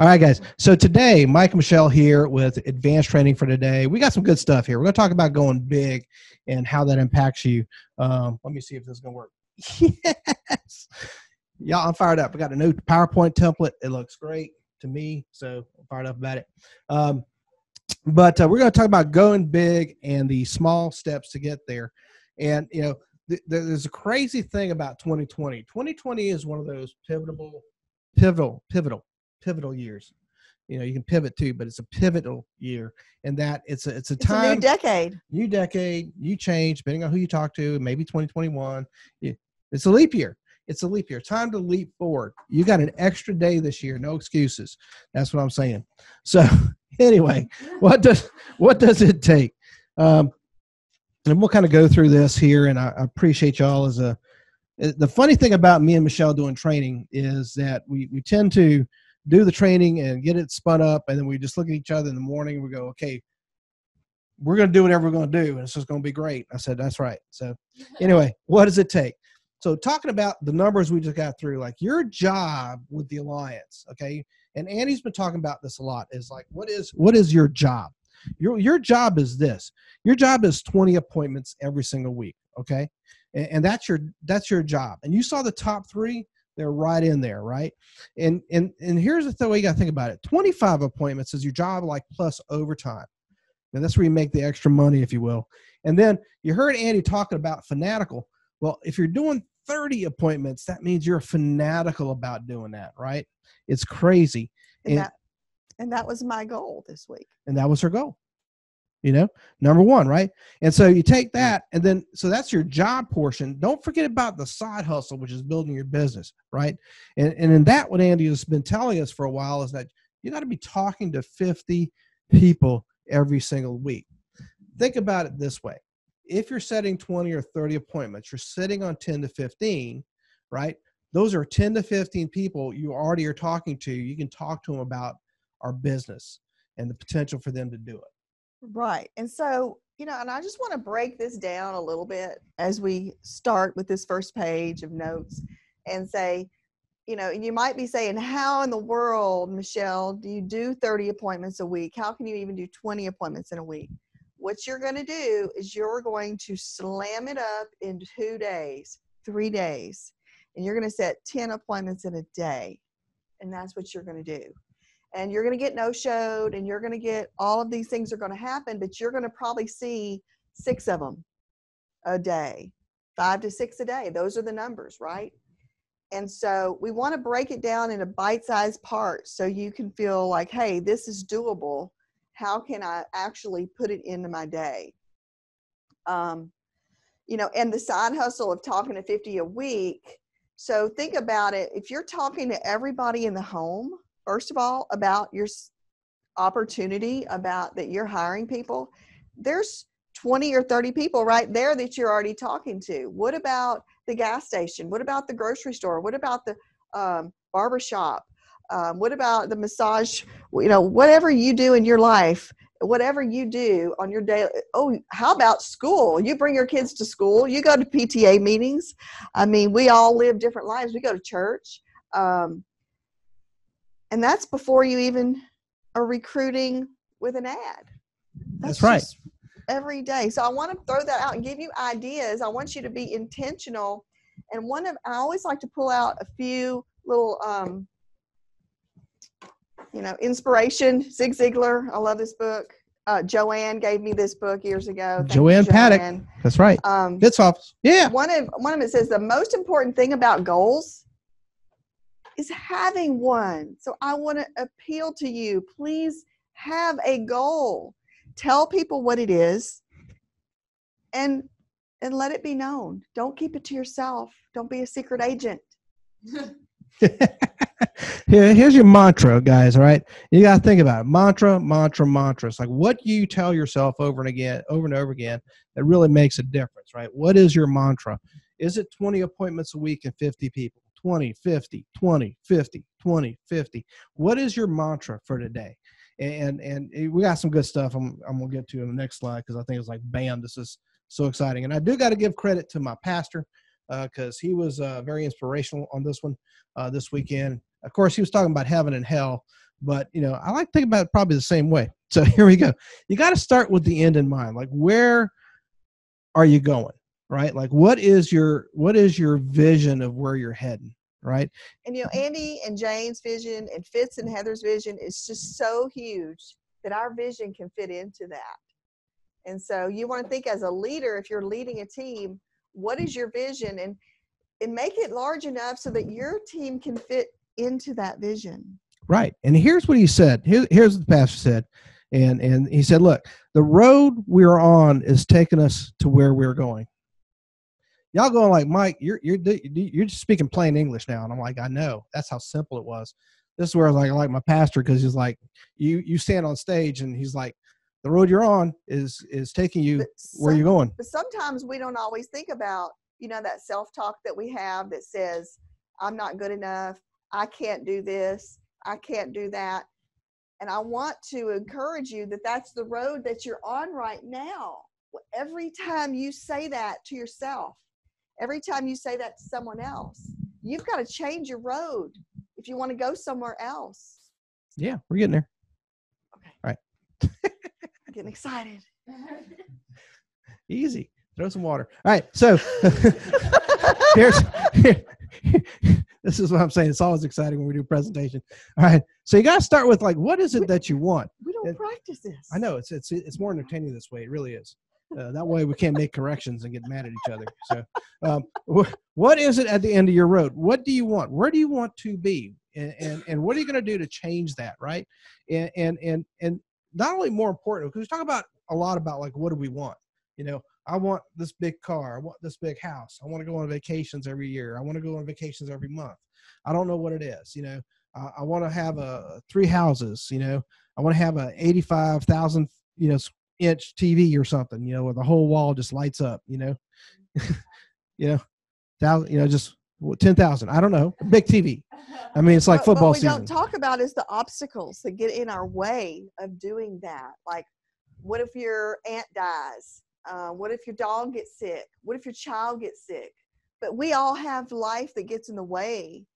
All right, guys. So today, Mike and Michelle here with advanced training for today. We got some good stuff here. We're going to talk about going big and how that impacts you. Um, let me see if this is going to work. yes. Yeah, I'm fired up. I got a new PowerPoint template. It looks great to me, so I'm fired up about it. Um, but uh, we're going to talk about going big and the small steps to get there. And you know, th- there's a crazy thing about 2020. 2020 is one of those pivotal, pivotal, pivotal pivotal years. You know, you can pivot too, but it's a pivotal year, and that it's a it's a It's a time new decade. new decade, new change, depending on who you talk to. Maybe 2021. It's a leap year. It's a leap year. Time to leap forward. You got an extra day this year. No excuses. That's what I'm saying. So anyway, what does what does it take? Um, and we'll kind of go through this here, and I, I appreciate y'all as a. The funny thing about me and Michelle doing training is that we we tend to do the training and get it spun up, and then we just look at each other in the morning and we go, okay, we're going to do whatever we're going to do, and it's just going to be great. I said, that's right. So, anyway, what does it take? So, talking about the numbers we just got through, like your job with the alliance, okay, and Andy's been talking about this a lot. Is like, what is what is your job? Your your job is this. Your job is twenty appointments every single week, okay, and, and that's your that's your job. And you saw the top three; they're right in there, right? And and and here's the way you got to think about it: twenty five appointments is your job, like plus overtime. And that's where you make the extra money, if you will. And then you heard Andy talking about fanatical. Well, if you're doing 30 appointments, that means you're fanatical about doing that, right? It's crazy. And, And- that and that was my goal this week. And that was her goal. You know, number one, right? And so you take mm-hmm. that, and then so that's your job portion. Don't forget about the side hustle, which is building your business, right? And and in that, what Andy has been telling us for a while is that you got to be talking to 50 people every single week. Think about it this way if you're setting 20 or 30 appointments, you're sitting on 10 to 15, right? Those are 10 to 15 people you already are talking to. You can talk to them about our business and the potential for them to do it. Right. And so, you know, and I just want to break this down a little bit as we start with this first page of notes and say, you know, and you might be saying, how in the world, Michelle, do you do 30 appointments a week? How can you even do 20 appointments in a week? What you're going to do is you're going to slam it up in two days, three days, and you're going to set 10 appointments in a day. And that's what you're going to do and you're going to get no showed and you're going to get all of these things are going to happen but you're going to probably see six of them a day five to six a day those are the numbers right and so we want to break it down into bite-sized parts so you can feel like hey this is doable how can i actually put it into my day? Um, you know and the side hustle of talking to 50 a week so think about it if you're talking to everybody in the home first of all about your opportunity about that you're hiring people there's 20 or 30 people right there that you're already talking to. What about the gas station? What about the grocery store? What about the um, barber shop um, what about the massage you know whatever you do in your life whatever you do on your day oh how about school you bring your kids to school you go to pta meetings i mean we all live different lives we go to church um, and that's before you even are recruiting with an ad. That's right. Every day. So I want to throw that out and give you ideas. I want you to be intentional. And one of I always like to pull out a few little um, you know, inspiration. Zig Ziglar. I love this book. Uh, Joanne gave me this book years ago. Thank you, Joanne Paddock. Joanne. That's right. Um, Fitz office. Yeah. one of one of it says the most important thing about goals is having one. So I want to appeal to you. Please have a goal. Tell people what it is and and let it be known. Don't keep it to yourself. Don't be a secret agent. Here, here's your mantra, guys. All right, you got to think about it. Mantra, mantra, mantra. It's like what you tell yourself over and again, over and over again, that really makes a difference, right? What is your mantra? Is it 20 appointments a week and 50 people? 20, 50, 20, 50, 20, 50. What is your mantra for today? And and we got some good stuff I'm, I'm to get to in the next slide because I think it's like, bam, this is so exciting. And I do got to give credit to my pastor because uh, he was uh, very inspirational on this one uh, this weekend. Of course, he was talking about heaven and hell, but you know, I like to think about it probably the same way. So here we go. You got to start with the end in mind. Like, where are you going? Right? Like, what is your what is your vision of where you're heading? Right? And you know, Andy and Jane's vision and Fitz and Heather's vision is just so huge that our vision can fit into that. And so you want to think as a leader, if you're leading a team, what is your vision and and make it large enough so that your team can fit into that vision. Right. And here's what he said. Here, here's what the pastor said. And and he said, look, the road we're on is taking us to where we're going. Y'all going like, Mike, you're you're you're just speaking plain English now. And I'm like, I know. That's how simple it was. This is where I was like, I like my pastor because he's like, you you stand on stage and he's like, the road you're on is is taking you some, where you're going. But sometimes we don't always think about, you know, that self talk that we have that says, I'm not good enough. I can't do this. I can't do that. And I want to encourage you that that's the road that you're on right now. Every time you say that to yourself, every time you say that to someone else, you've got to change your road if you want to go somewhere else. Yeah, we're getting there. Okay. All right. I'm getting excited. Easy. Throw some water. All right. So here's here, this is what I'm saying. It's always exciting when we do presentation. All right. So you got to start with like, what is it we, that you want? We don't and, practice this. I know it's it's it's more entertaining this way. It really is. Uh, that way we can't make corrections and get mad at each other. So, um, wh- what is it at the end of your road? What do you want? Where do you want to be? And and, and what are you going to do to change that? Right? And and and and not only more important because we talk about a lot about like what do we want? You know, I want this big car. I want this big house. I want to go on vacations every year. I want to go on vacations every month. I don't know what it is. You know, uh, I want to have a three houses. You know, I want to have a eighty-five thousand you know inch TV or something. You know, where the whole wall just lights up. You know, you know, thousand. You know, just ten thousand. I don't know. Big TV. I mean, it's like football what we season. don't talk about is the obstacles that get in our way of doing that. Like, what if your aunt dies? Uh, what if your dog gets sick? What if your child gets sick? But we all have life that gets in the way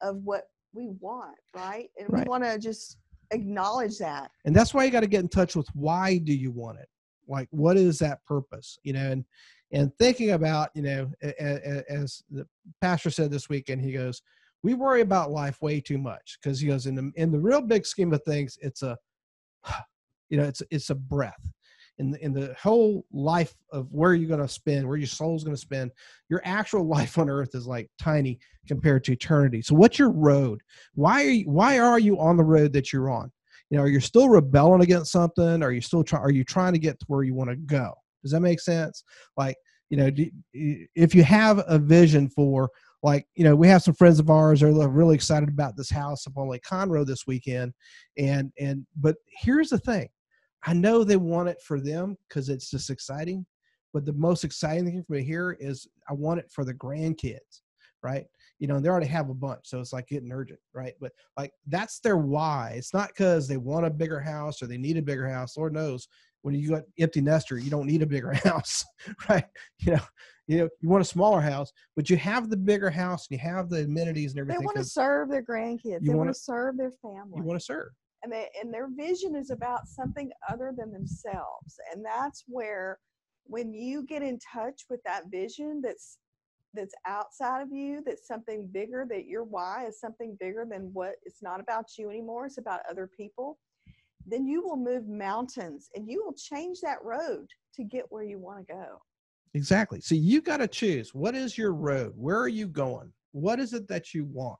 of what we want, right? And right. we want to just acknowledge that. And that's why you got to get in touch with why do you want it? Like, what is that purpose? You know, and and thinking about, you know, as the pastor said this weekend, he goes, "We worry about life way too much because he goes in the in the real big scheme of things, it's a, you know, it's it's a breath." In the, in the whole life of where you're going to spend, where your soul's going to spend, your actual life on earth is like tiny compared to eternity. So what's your road? Why are you, why are you on the road that you're on? You know, are you still rebelling against something? Are you still trying, are you trying to get to where you want to go? Does that make sense? Like, you know, do, if you have a vision for like you know we have some friends of ours are really excited about this house up on lake conroe this weekend and and but here's the thing I know they want it for them because it's just exciting. But the most exciting thing for me here is I want it for the grandkids, right? You know, they already have a bunch, so it's like getting urgent, right? But like that's their why. It's not because they want a bigger house or they need a bigger house. Lord knows when you got empty nester, you don't need a bigger house, right? You know, you know, you want a smaller house, but you have the bigger house and you have the amenities and everything. They want to serve their grandkids. They want to serve their family. You want to serve and they and their vision is about something other than themselves. And that's where when you get in touch with that vision that's that's outside of you that's something bigger that your why is something bigger than what it's not about you anymore it's about other people then you will move mountains and you will change that road to get where you want to go. Exactly. So you got to choose what is your road? Where are you going? What is it that you want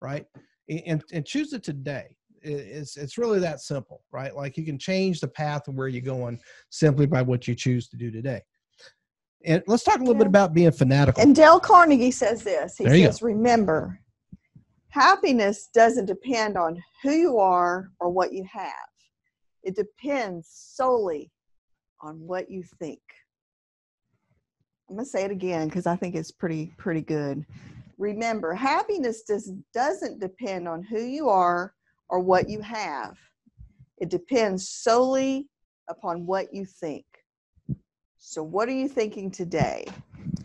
right? And and choose it today it's it's really that simple, right? Like you can change the path of where you're going simply by what you choose to do today. And let's talk a little yeah. bit about being fanatical. And Dale Carnegie says this. He says, "Remember, happiness doesn't depend on who you are or what you have. It depends solely on what you think." I'm going to say it again because I think it's pretty pretty good. Remember, happiness does, doesn't depend on who you are or what you have. It depends solely upon what you think. So, what are you thinking today?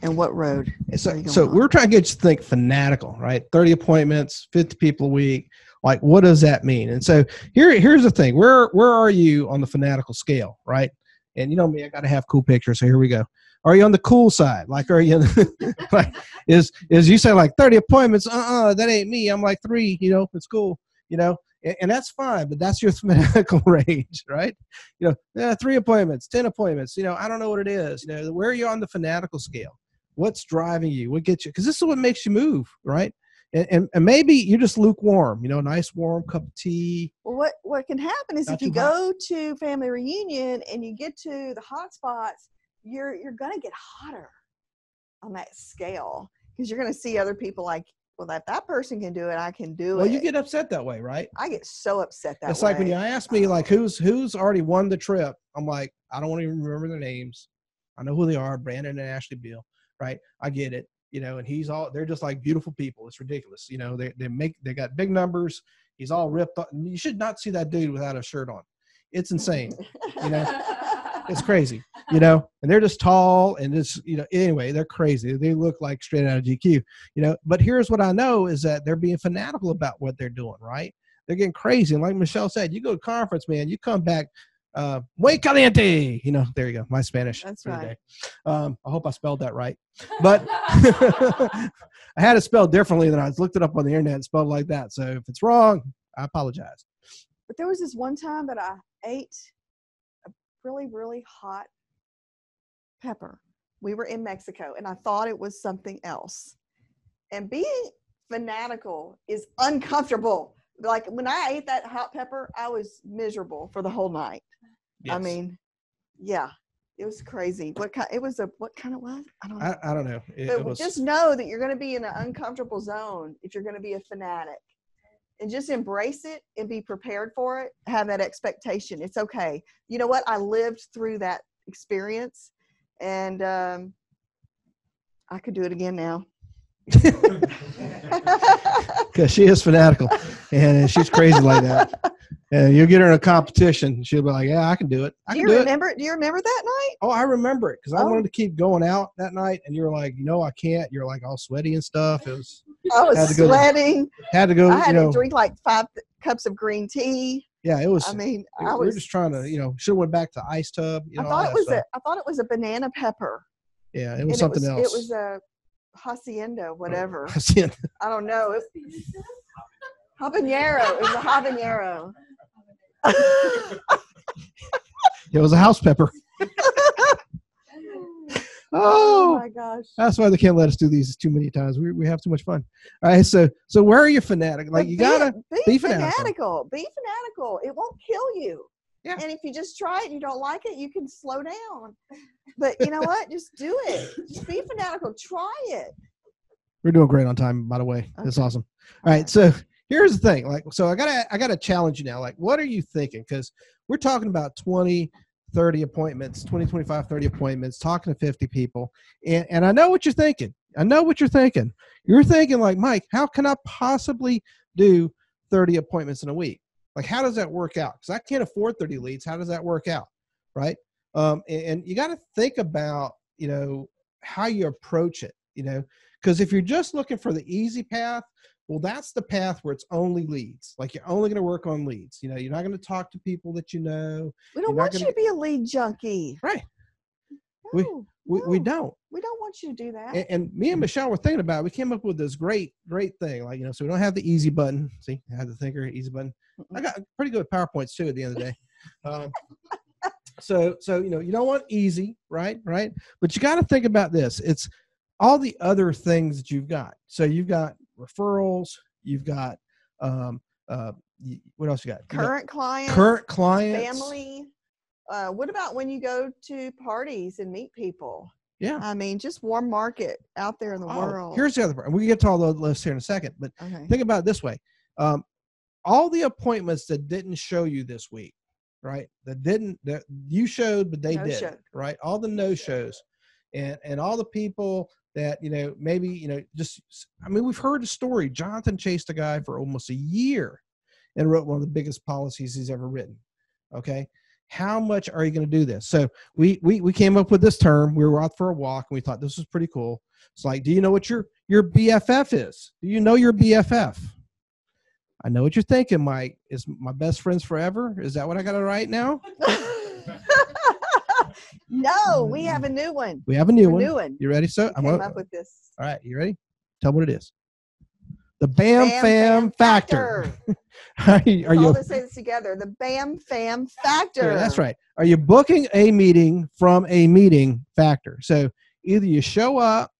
And what road? So, so on? we're trying to get you to think fanatical, right? 30 appointments, 50 people a week. Like, what does that mean? And so here, here's the thing. Where where are you on the fanatical scale, right? And you know me, I gotta have cool pictures. So here we go. Are you on the cool side? Like, are you like is is you say like 30 appointments? Uh-uh, that ain't me. I'm like three, you know, it's cool, you know, and, and that's fine, but that's your fanatical range, right? You know, yeah, three appointments, 10 appointments, you know, I don't know what it is. You know, where are you on the fanatical scale? What's driving you? What gets you? Because this is what makes you move, right? And, and, and maybe you're just lukewarm, you know, a nice warm cup of tea. Well, what what can happen is Not if you hot. go to family reunion and you get to the hot spots, you're you're gonna get hotter on that scale because you're gonna see other people like, well, if that person can do it, I can do Well, it. Well, you get upset that way, right? I get so upset that way. it's way. like when you ask me, like, who's who's already won the trip? I'm like, I don't want to even remember their names. I know who they are, Brandon and Ashley Bill, right? I get it, you know, and he's all they're just like beautiful people. It's ridiculous, you know. They they make they got big numbers. He's all ripped up. You should not see that dude without a shirt on. It's insane. you know, It's crazy, you know. And they're just tall and just you know. Anyway, they're crazy. They look like straight out of GQ, you know. But here's what I know is that they're being fanatical about what they're doing, right? They're getting crazy. And like Michelle said, you go to conference, man, you come back uh muy caliente. You know, there you go. My Spanish. That's right. Um, I hope I spelled that right. But I had it spelled differently than I looked it up on the internet and spelled like that. So if it's wrong, I apologize. But there was this one time that I ate really, really hot pepper. We were in Mexico and I thought it was something else. And being fanatical is uncomfortable. Like when I ate that hot pepper, I was miserable for the whole night. I mean, yeah, it was crazy. What kind? It was a what kind of was? I don't know. I, I don't know. It, but it was, just know that you're going to be in an uncomfortable zone if you're going to be a fanatic and just embrace it and be prepared for it have that expectation it's okay you know what i lived through that experience and um, i could do it again now because she is fanatical and she's crazy like that. And you'll get her in a competition, she'll be like, "Yeah, I can do it. I do can you do it." remember do you remember that night Oh, I remember it because I Oh. wanted to keep going out that night, and you were like, "No, I can't." You're like all sweaty and stuff. It was i was Had to sweating had to go. i you had know, to drink like five th- cups of green tea yeah, it was. i mean we i were was just trying to, you know, should have went back to ice tub. You i know, all thought it was stuff. a i thought it was a banana pepper yeah, it and was something it was, else. it was a hacienda oh, whatever Yeah, I don't know. It, habanero. It was a habanero. it was a house pepper. oh Oh, my gosh. that's why they can't let us do these too many times. We we have too much fun. All right, so so where are you fanatic? Like But you be- gotta be, be fanatical. fanatical. Be fanatical. It won't kill you. Yeah. And if you just try it and you don't like it, you can slow down. But you know what? Just do it. Just be fanatical. Try it. We're doing great on time, by the way. Okay. awesome. All right, so here's the thing. Like, so I gotta I gotta challenge you now. Like, what are you thinking? Because we're talking about 20, 30 appointments, 20, 25, 30 appointments, talking to 50 people. And and I know what you're thinking. I know what you're thinking. You're thinking like, Mike, how can I possibly do 30 appointments in a week? Like, how does that work out? Because I can't afford 30 leads. How does that work out? Right. Um, and, and you got to think about, you know, how you approach it, you know, because if you're just looking for the easy path, well, that's the path where it's only leads. Like you're only going to work on leads. You know, you're not going to talk to people that you know. We don't want gonna you to be a lead junkie. Right. We- No, We, we no, don't. We don't want you to do that. And, and me and Michelle were thinking about. It. We came up with this great, great thing. Like you know, so we don't have the easy button. See, I have the thinker easy button. I got pretty good PowerPoints too. At the end of the day. Um, so so you know you don't want easy, right? Right. But you got to think about this. It's all the other things that you've got. So you've got referrals. You've got um, uh, what else you got? You got current clients, current clients. family. Uh, what about when you go to parties and meet people? Yeah. I mean, just warm market out there in the Oh, world. here's the other part. We can get to all the lists here in a second, but okay. think about it this way um, all the appointments that didn't show you this week right that didn't that you showed but they No did right all the no shows and and all the people that you know maybe you know just i mean we've heard the story. Jonathan chased a guy for almost a year and wrote one of the biggest policies he's ever written okay? How much are you going to do this? So we, we we came up with this term. We were out for a walk and we thought this was pretty cool. It's like do you know what your your bff is? Do you know your bff i know what you're thinking mike. Is my best friends forever? Is that what i got to write now no, we have a mm. new one. we have a new one new one. you ready sir? We i'm came up with this. all right you ready tell me what it is the bam, fam, factor, are you, are you all just say this together. The Bam Fam Factor. Yeah, that's right. Are you booking a meeting from a meeting factor? So either you show up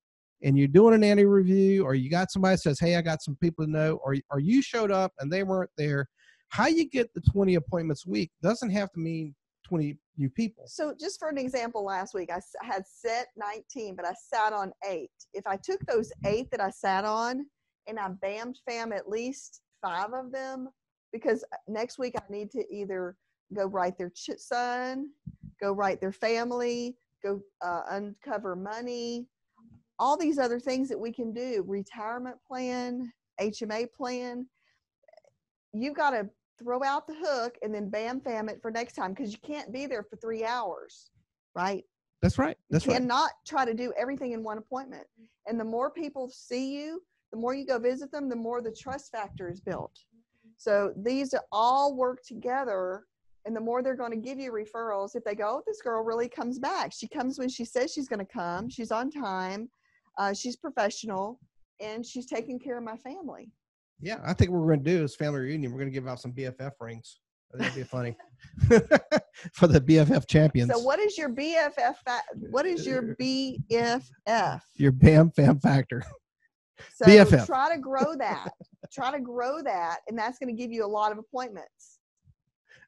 and you're doing an annual review, or you got somebody that says, "Hey, I got some people to know," or or you showed up and they weren't there. How you get the 20 appointments a week doesn't have to mean 20 new people. So, just for an example, last week I had set 19, but I sat on eight. If I took those eight that I sat on and I bammed fam at least five of them, because uh, next week I need to either go write their ch- son, go write their family, go uh, uncover money, all these other things that we can do retirement plan, HMA plan. You've got to throw out the hook and then bam fam it for next time because you can't be there for three hours, right? That's right. That's you right. cannot try to do everything in one appointment. And the more people see you, the more you go visit them, the more the trust factor is built. So these all work together. And the more they're going to give you referrals, if they go, oh, this girl really comes back. She comes when she says she's going to come. She's on time. Uh, she's professional, and she's taking care of my family. Yeah, I think what we're going to do is family reunion. We're going to give out some BFF rings. I think it'd be funny for the BFF champions. So what is your BFF? fa- What is your BFF? Your Bam Fam Factor. So BFF. try to grow that. try to grow that, and that's going to give you a lot of appointments.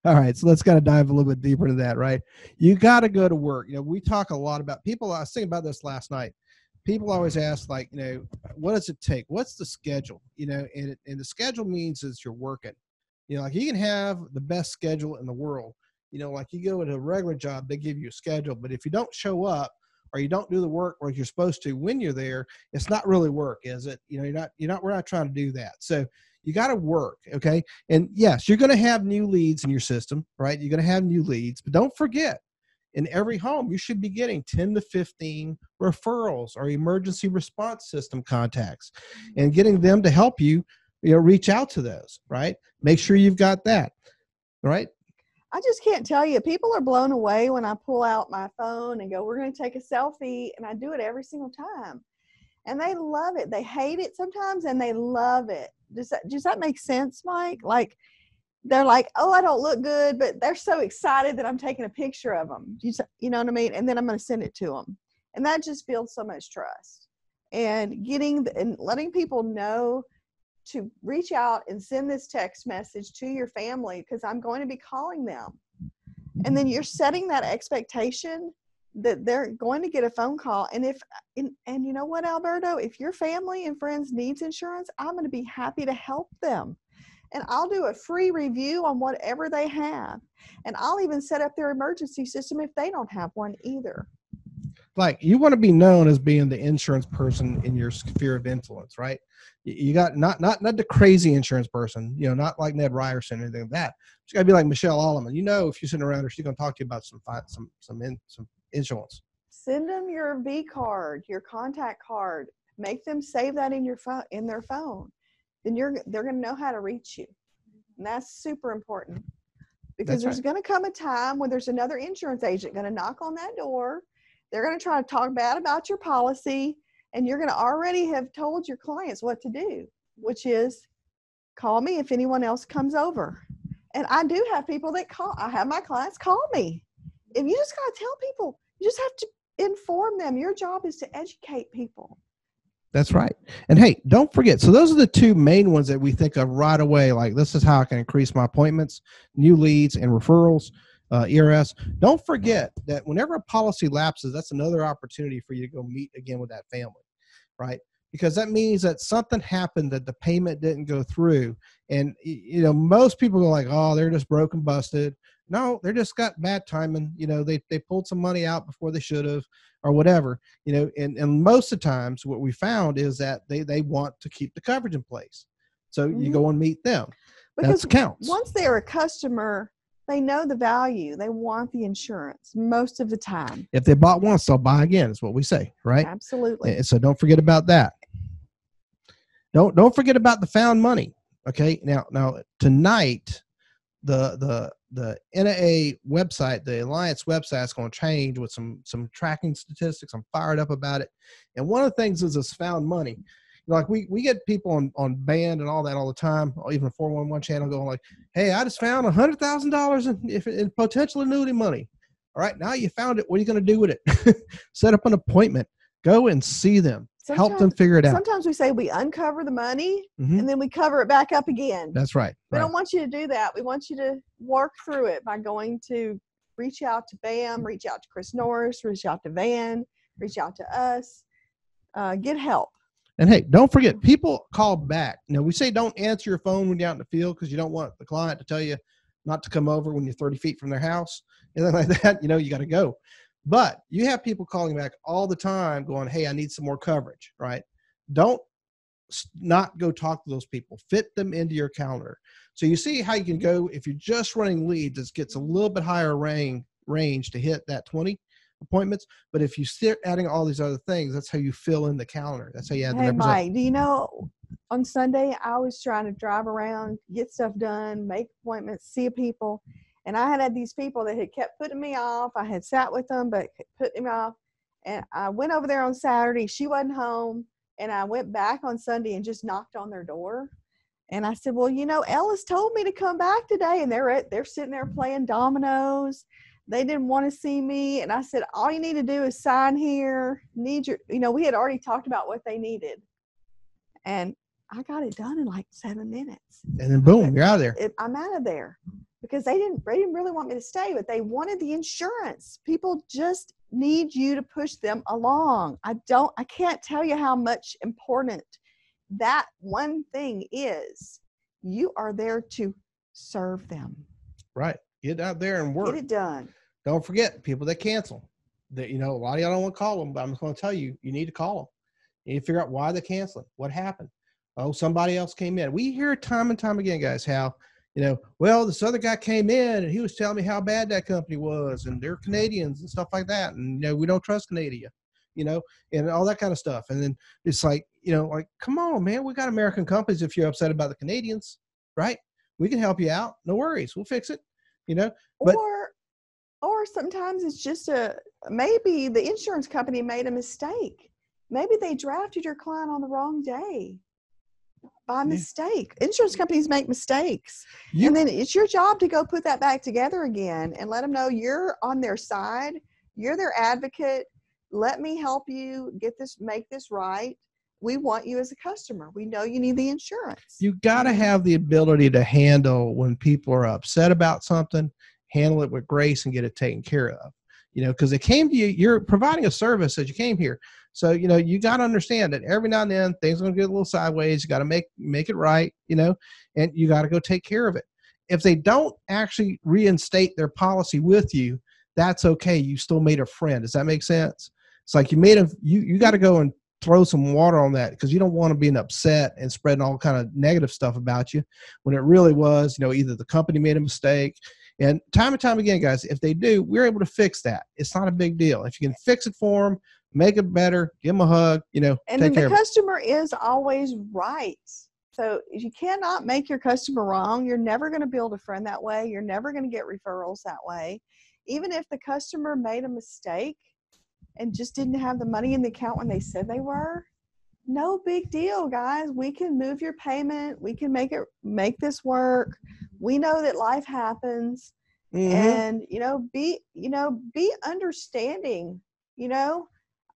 All right, so let's kind of dive a little bit deeper into that, right? You got to go to work. You know, we talk a lot about people. I was thinking about this last night. People always ask, like, you know, what does it take? What's the schedule? You know, and, it- and the schedule means is you're working. You know, like you can have the best schedule in the world. You know, like you go to a regular job, they give you a schedule, but if you don't show up or you don't do the work like you're supposed to when you're there, it's not really work, is it? You know, you're not, you're not, we're not trying to do that. So you got to work, okay? And yes, you're going to have new leads in your system, right? You're going to have new leads, but don't forget, in every home, you should be getting 10 to 15 referrals or emergency response system contacts mm-hmm. and getting them to help you, you know, reach out to those, right? Make sure you've got that, right? I just can't tell you. People are blown away when I pull out my phone and go, "We're going to take a selfie," and I do it every single time, and they love it. They hate it sometimes, and they love it. Does that does that make sense, Mike? Like they're like, "Oh, I don't look good," but they're so excited that I'm taking a picture of them. You, you know what I mean? And then I'm going to send it to them, and that just builds so much trust. And getting the, and letting people know to reach out and send this text message to your family because I'm going to be calling them. And then you're setting that expectation that they're going to get a phone call. And if and, and you know what, Alberto, if your family and friends needs insurance, I'm going to be happy to help them. And I'll do a free review on whatever they have. And I'll even set up their emergency system if they don't have one either. like you want to be known as being the insurance person in your sphere of influence, right? You- You got not not not the crazy insurance person, you know, not like Ned Ryerson or anything like that. It's got to be like Michelle Alleman. You know, if you're sitting around her, she's going to talk to you about some some some in, some insurance. Send them your V card, your contact card. Make them save that in your phone in their phone. Then you're they're going to know how to reach you. And that's super important. Because That's there's right. going to come a time when there's another insurance agent going to knock on that door. They're going to try to talk bad about your policy and you're going to already have told your clients what to do, which is call me if anyone else comes over. And I do have people that call. I have my clients call me. If you just got to tell people, you just have to inform them. Your job is to educate people. That's right. And hey, don't forget. So those are the two main ones that we think of right away. Like this is how I can increase my appointments, new leads, and referrals. Uh, ERS. Don't forget that whenever a policy lapses, that's another opportunity for you to go meet again with that family, right? Because that means that something happened that the payment didn't go through, and you know most people are like, "Oh, they're just broken, busted." No, they're just got bad timing. You know, they they pulled some money out before they should have, or whatever. You know, and and most of the times, what we found is that they they want to keep the coverage in place. So you Mhm. go and meet them. Because That counts. once they're a customer, they know the value. They want the insurance most of the time. If they bought once, they'll buy again. Is what we say, right? Absolutely. And so don't forget about that. Don't don't forget about the found money. Okay. Now now tonight, the the the NAA website, the Alliance website is going to change with some some tracking statistics. I'm fired up about it. And one of the things is this found money. Like we we get people on on band and all that all the time, or even 411 channel going like, "Hey, I just found a hundred thousand dollars in in potential annuity money." All right, now you found it. What are you going to do with it? Set up an appointment. Go and see them. Help them figure it out. Sometimes we say we uncover the money Mhm. and then we cover it back up again. That's right. We right. don't want you to do that. We want you to work through it by going to reach out to BAM, reach out to Chris Norris, reach out to Van, reach out to us, uh, get help. And hey, don't forget, people call back. Now, we say don't answer your phone when you're out in the field because you don't want the client to tell you not to come over when you're 30 feet from their house, anything like that. You know, you got to go. But you have people calling back all the time going, hey, I need some more coverage, right? Don't not go talk to those people. Fit them into your calendar. So you see how you can go if you're just running leads, it gets a little bit higher range range to hit that 20 appointments. But if you start adding all these other things, that's how you fill in the calendar. That's how you add the Hey, numbers up. Mike, do you know on Sunday I was trying to drive around, get stuff done, make appointments, see people. And I had had these people that had kept putting me off. I had sat with them, but putting me off. And I went over there on Saturday. She wasn't home. And I went back on Sunday and just knocked on their door. And I said, Well, you know, Ellis told me to come back today. And they're at, they're sitting there playing dominoes. They didn't want to see me. And I said, All you need to do is sign here. Need your, you know, we had already talked about what they needed. And I got it done in like seven minutes. and then boom, you're out of there. I'm out of there because they didn't, they didn't really want me to stay, but they wanted the insurance. People just need you to push them along. I don't, I can't tell you how much important that one thing is. You are there to serve them. Right. Get out there and work. Get it done. Don't forget people that cancel. That you know, a lot of y'all don't want to call them, but I'm just going to tell you, you need to call them. You need to figure out why they're canceling. What happened? Oh, somebody else came in. We hear time and time again, guys, how you know, well, this other guy came in and he was telling me how bad that company was, and they're Canadians and stuff like that, and you know, we don't trust Canada, you know, and all that kind of stuff. And then it's like, you know, like, come on, man, we got American companies. If you're upset about the Canadians, right? We can help you out. No worries, we'll fix it. You know, But- or or sometimes it's just a maybe the insurance company made a mistake maybe they drafted your client on the wrong day by mistake. Insurance companies make mistakes. You and then it's your job to go put that back together again and let them know you're on their side. You're their advocate. Let me help you get this make this right. We want you as a customer. We know you need the insurance. You got to have the ability to handle when people are upset about something handle it with grace and get it taken care of. You know because they came to you you're providing a service as you came here so you know you got to understand that every now and then things are going to get a little sideways you got to make make it right you know and you got to go take care of it. If they don't actually reinstate their policy with you that's okay you still made a friend. Does that make sense? It's like you made a you you got to go and throw some water on that because you don't want to be an upset and spreading all kind of negative stuff about you when it really was you know either the company made a mistake. And time and time again guys if they do we're able to fix that. It's not a big deal. If you can fix it for them make it better give them a hug you know and take then the customer is always right. So you cannot make your customer wrong you're never going to build a friend that way. You're never going to get referrals that way. Even if the customer made a mistake and just didn't have the money in the account when they said they were no big deal guys. We can move your payment. We can make it make this work. We know that life happens. Mhm. and you know be you know be understanding you know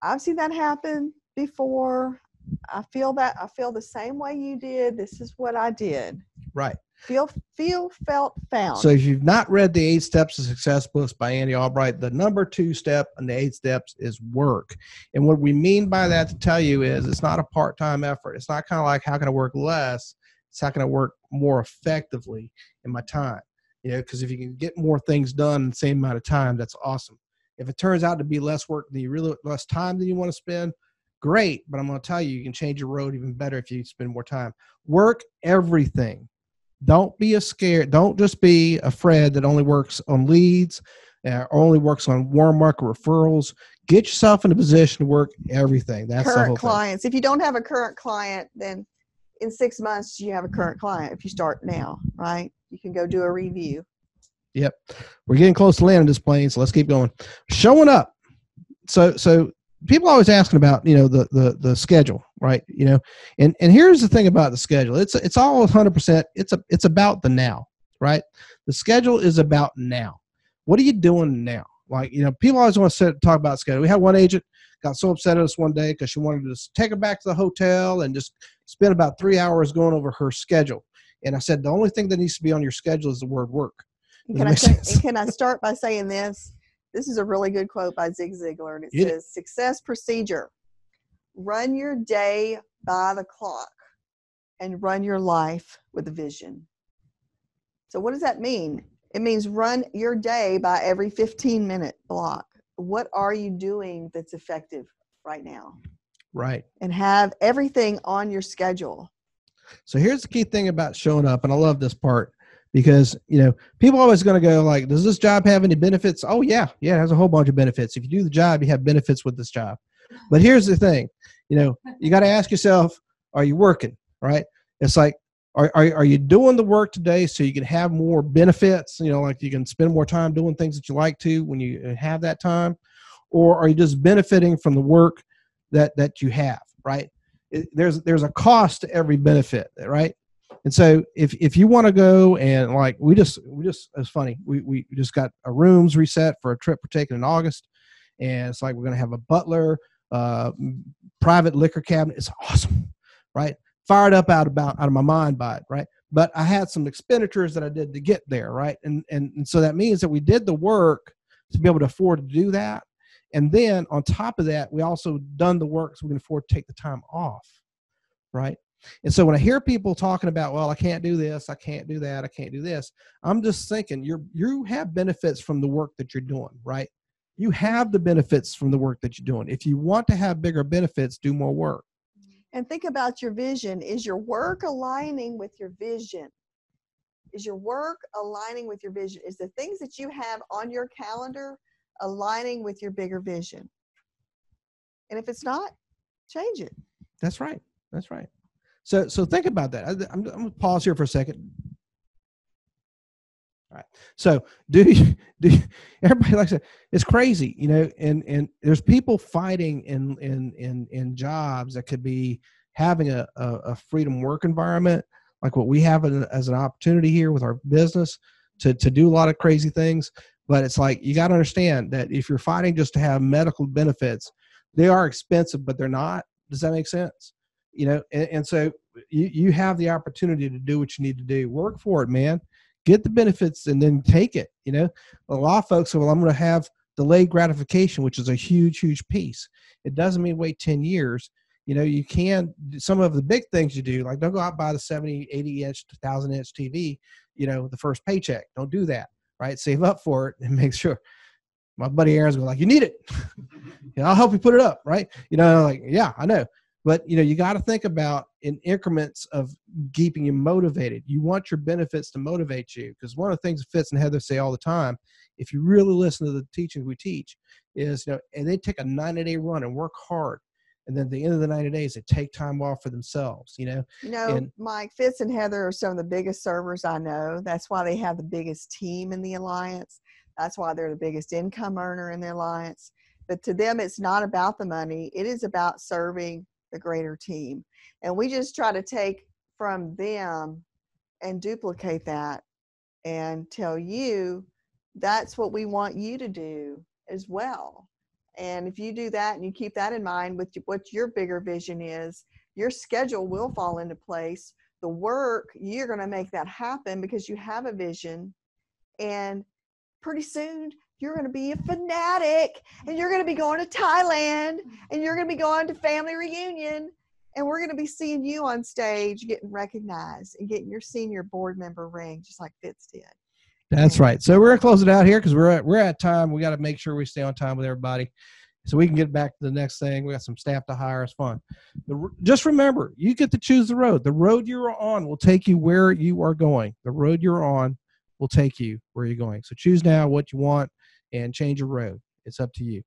i've seen that happen before. I feel that i feel the same way you did. This is what i did. Right. Feel feel felt found. So if you've not read the eight steps to success books by andy albright the number two step in the eight steps is work. And what we mean by that to tell you is it's not a part-time effort. It's not kind of like how can i work less? It's how can i work more effectively in my time? You know, because if you can get more things done in the same amount of time, that's awesome. If it turns out to be less work than you really less time than you want to spend, great. But I'm going to tell you, you can change your road even better if you spend more time. Work everything. Don't be a scared. Don't just be a Fred that only works on leads uh, or only works on warm market referrals. Get yourself in a position to work everything. That's current clients. If you don't have a current client, then in six months you have a current client. If you start now, right? You can go do a review. Yep. We're getting close to landing this plane, so let's keep going. Showing up. So so people always asking about you know the the the schedule right? You know and and here's the thing about the schedule. It's it's all 100% it's a it's about the now right? The schedule is about now. What are you doing now? Like you know people always want to talk about schedule. We had one agent got so upset at us one day because she wanted to take her back to the hotel and just spend about three hours going over her schedule. And i said the only thing that needs to be on your schedule is the word work can I, say, can I start by saying this this is a really good quote by Zig Ziglar, and it yeah. says, Success procedure. Run your day by the clock and run your life with a vision. So, what does that mean? It means run your day by every 15 minute block. What are you doing that's effective right now? Right. And have everything on your schedule. So, here's the key thing about showing up, and I love this part because you know people always going to go like does this job have any benefits? Oh yeah yeah it has a whole bunch of benefits. If you do the job you have benefits with this job. But here's the thing you know you got to ask yourself are you working? Right? It's like are, are, are you doing the work today so you can have more benefits? You know like you can spend more time doing things that you like to when you uh, have that time? Or are you just benefiting from the work that that you have right? It, there's there's a cost to every benefit right and so if if you want to go and like we just we just it's funny we we just got a rooms reset for a trip we're taking in August, and it's like we're gonna have a butler, uh, private liquor cabinet. It's awesome, right? Fired up out about out of my mind by it, right? But I had some expenditures that I did to get there, right? And and, and so that means that we did the work to be able to afford to do that. And then on top of that, we also done the work so we can afford to take the time off, right? And so when I hear people talking about, well, I can't do this, I can't do that, I can't do this, I'm just thinking you're you have benefits from the work that you're doing, right? You have the benefits from the work that you're doing. If you want to have bigger benefits, do more work. And think about your vision. Is your work aligning with your vision? Is your work aligning with your vision? Is the things that you have on your calendar aligning with your bigger vision? And if it's not, change it. That's right. That's right. So so think about that. I, am I'm gonna pause here for a second. All right. So do you, do you, everybody likes it? It's crazy, you know. And and there's people fighting in in in in jobs that could be having a a, a freedom work environment like what we have as an opportunity here with our business to to do a lot of crazy things. But it's like you got to understand that if you're fighting just to have medical benefits, they are expensive, but they're not. Does that make sense? You know and, and, so you, you have the opportunity to do what you need to do. Work for it man. Get the benefits and then take it you know. A lot of folks say well i'm going to have delayed gratification which is a huge huge piece. It doesn't mean wait 10 years. You know you can some of the big things you do like don't go out buy the 70 80 inch 1000 inch tv you know the first paycheck. Don't do that right? Save up for it and make sure. My buddy aaron's going like you need it. You know, i'll help you put it up right? You know like yeah i know but you know you got to think about in increments of keeping you motivated. You want your benefits to motivate you because one of the things fitz and heather say all the time if you really listen to the teachings we teach is you know and they take a 90 day run and work hard and then at the end of the 90 days they take time off for themselves you know? You know and, mike fitz and heather are some of the biggest servers i know. That's why they have the biggest team in the alliance. That's why they're the biggest income earner in the alliance. But to them it's not about the money. It is about serving the greater team. And we just try to take from them and duplicate that and tell you that's what we want you to do as well. And if you do that and you keep that in mind with what your bigger vision is, your schedule will fall into place. The work, you're going to make that happen because you have a vision. And pretty soon, you're going to be a fanatic and you're going to be going to Thailand and you're going to be going to family reunion and we're going to be seeing you on stage getting recognized and getting your senior board member ring just like Fitz did. That's right. So we're gonna close it out here because we're at, we're at time. We got to make sure we stay on time with everybody, so we can get back to the next thing. We got some staff to hire. It's fun. The, just remember, you get to choose the road. The road you're on will take you where you are going. The road you're on will take you where you're going. So choose now what you want and change your road. It's up to you.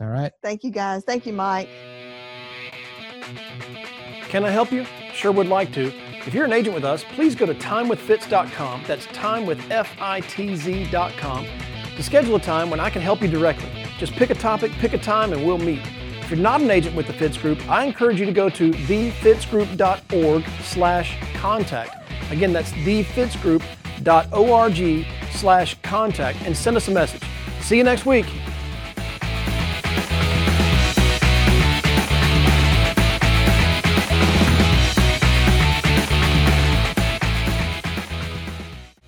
All right. Thank you, guys. Thank you, Mike. Can I help you? Sure would like to. If you're an agent with us, please go to timewithfitz.com. That's timewithfitz.com to schedule a time when I can help you directly. Just pick a topic, pick a time, and we'll meet. If you're not an agent with the Fitz Group, I encourage you to go to thefitzgroup.org slash contact. Again, that's thefitzgroup.org slash contact and send us a message. See you next week.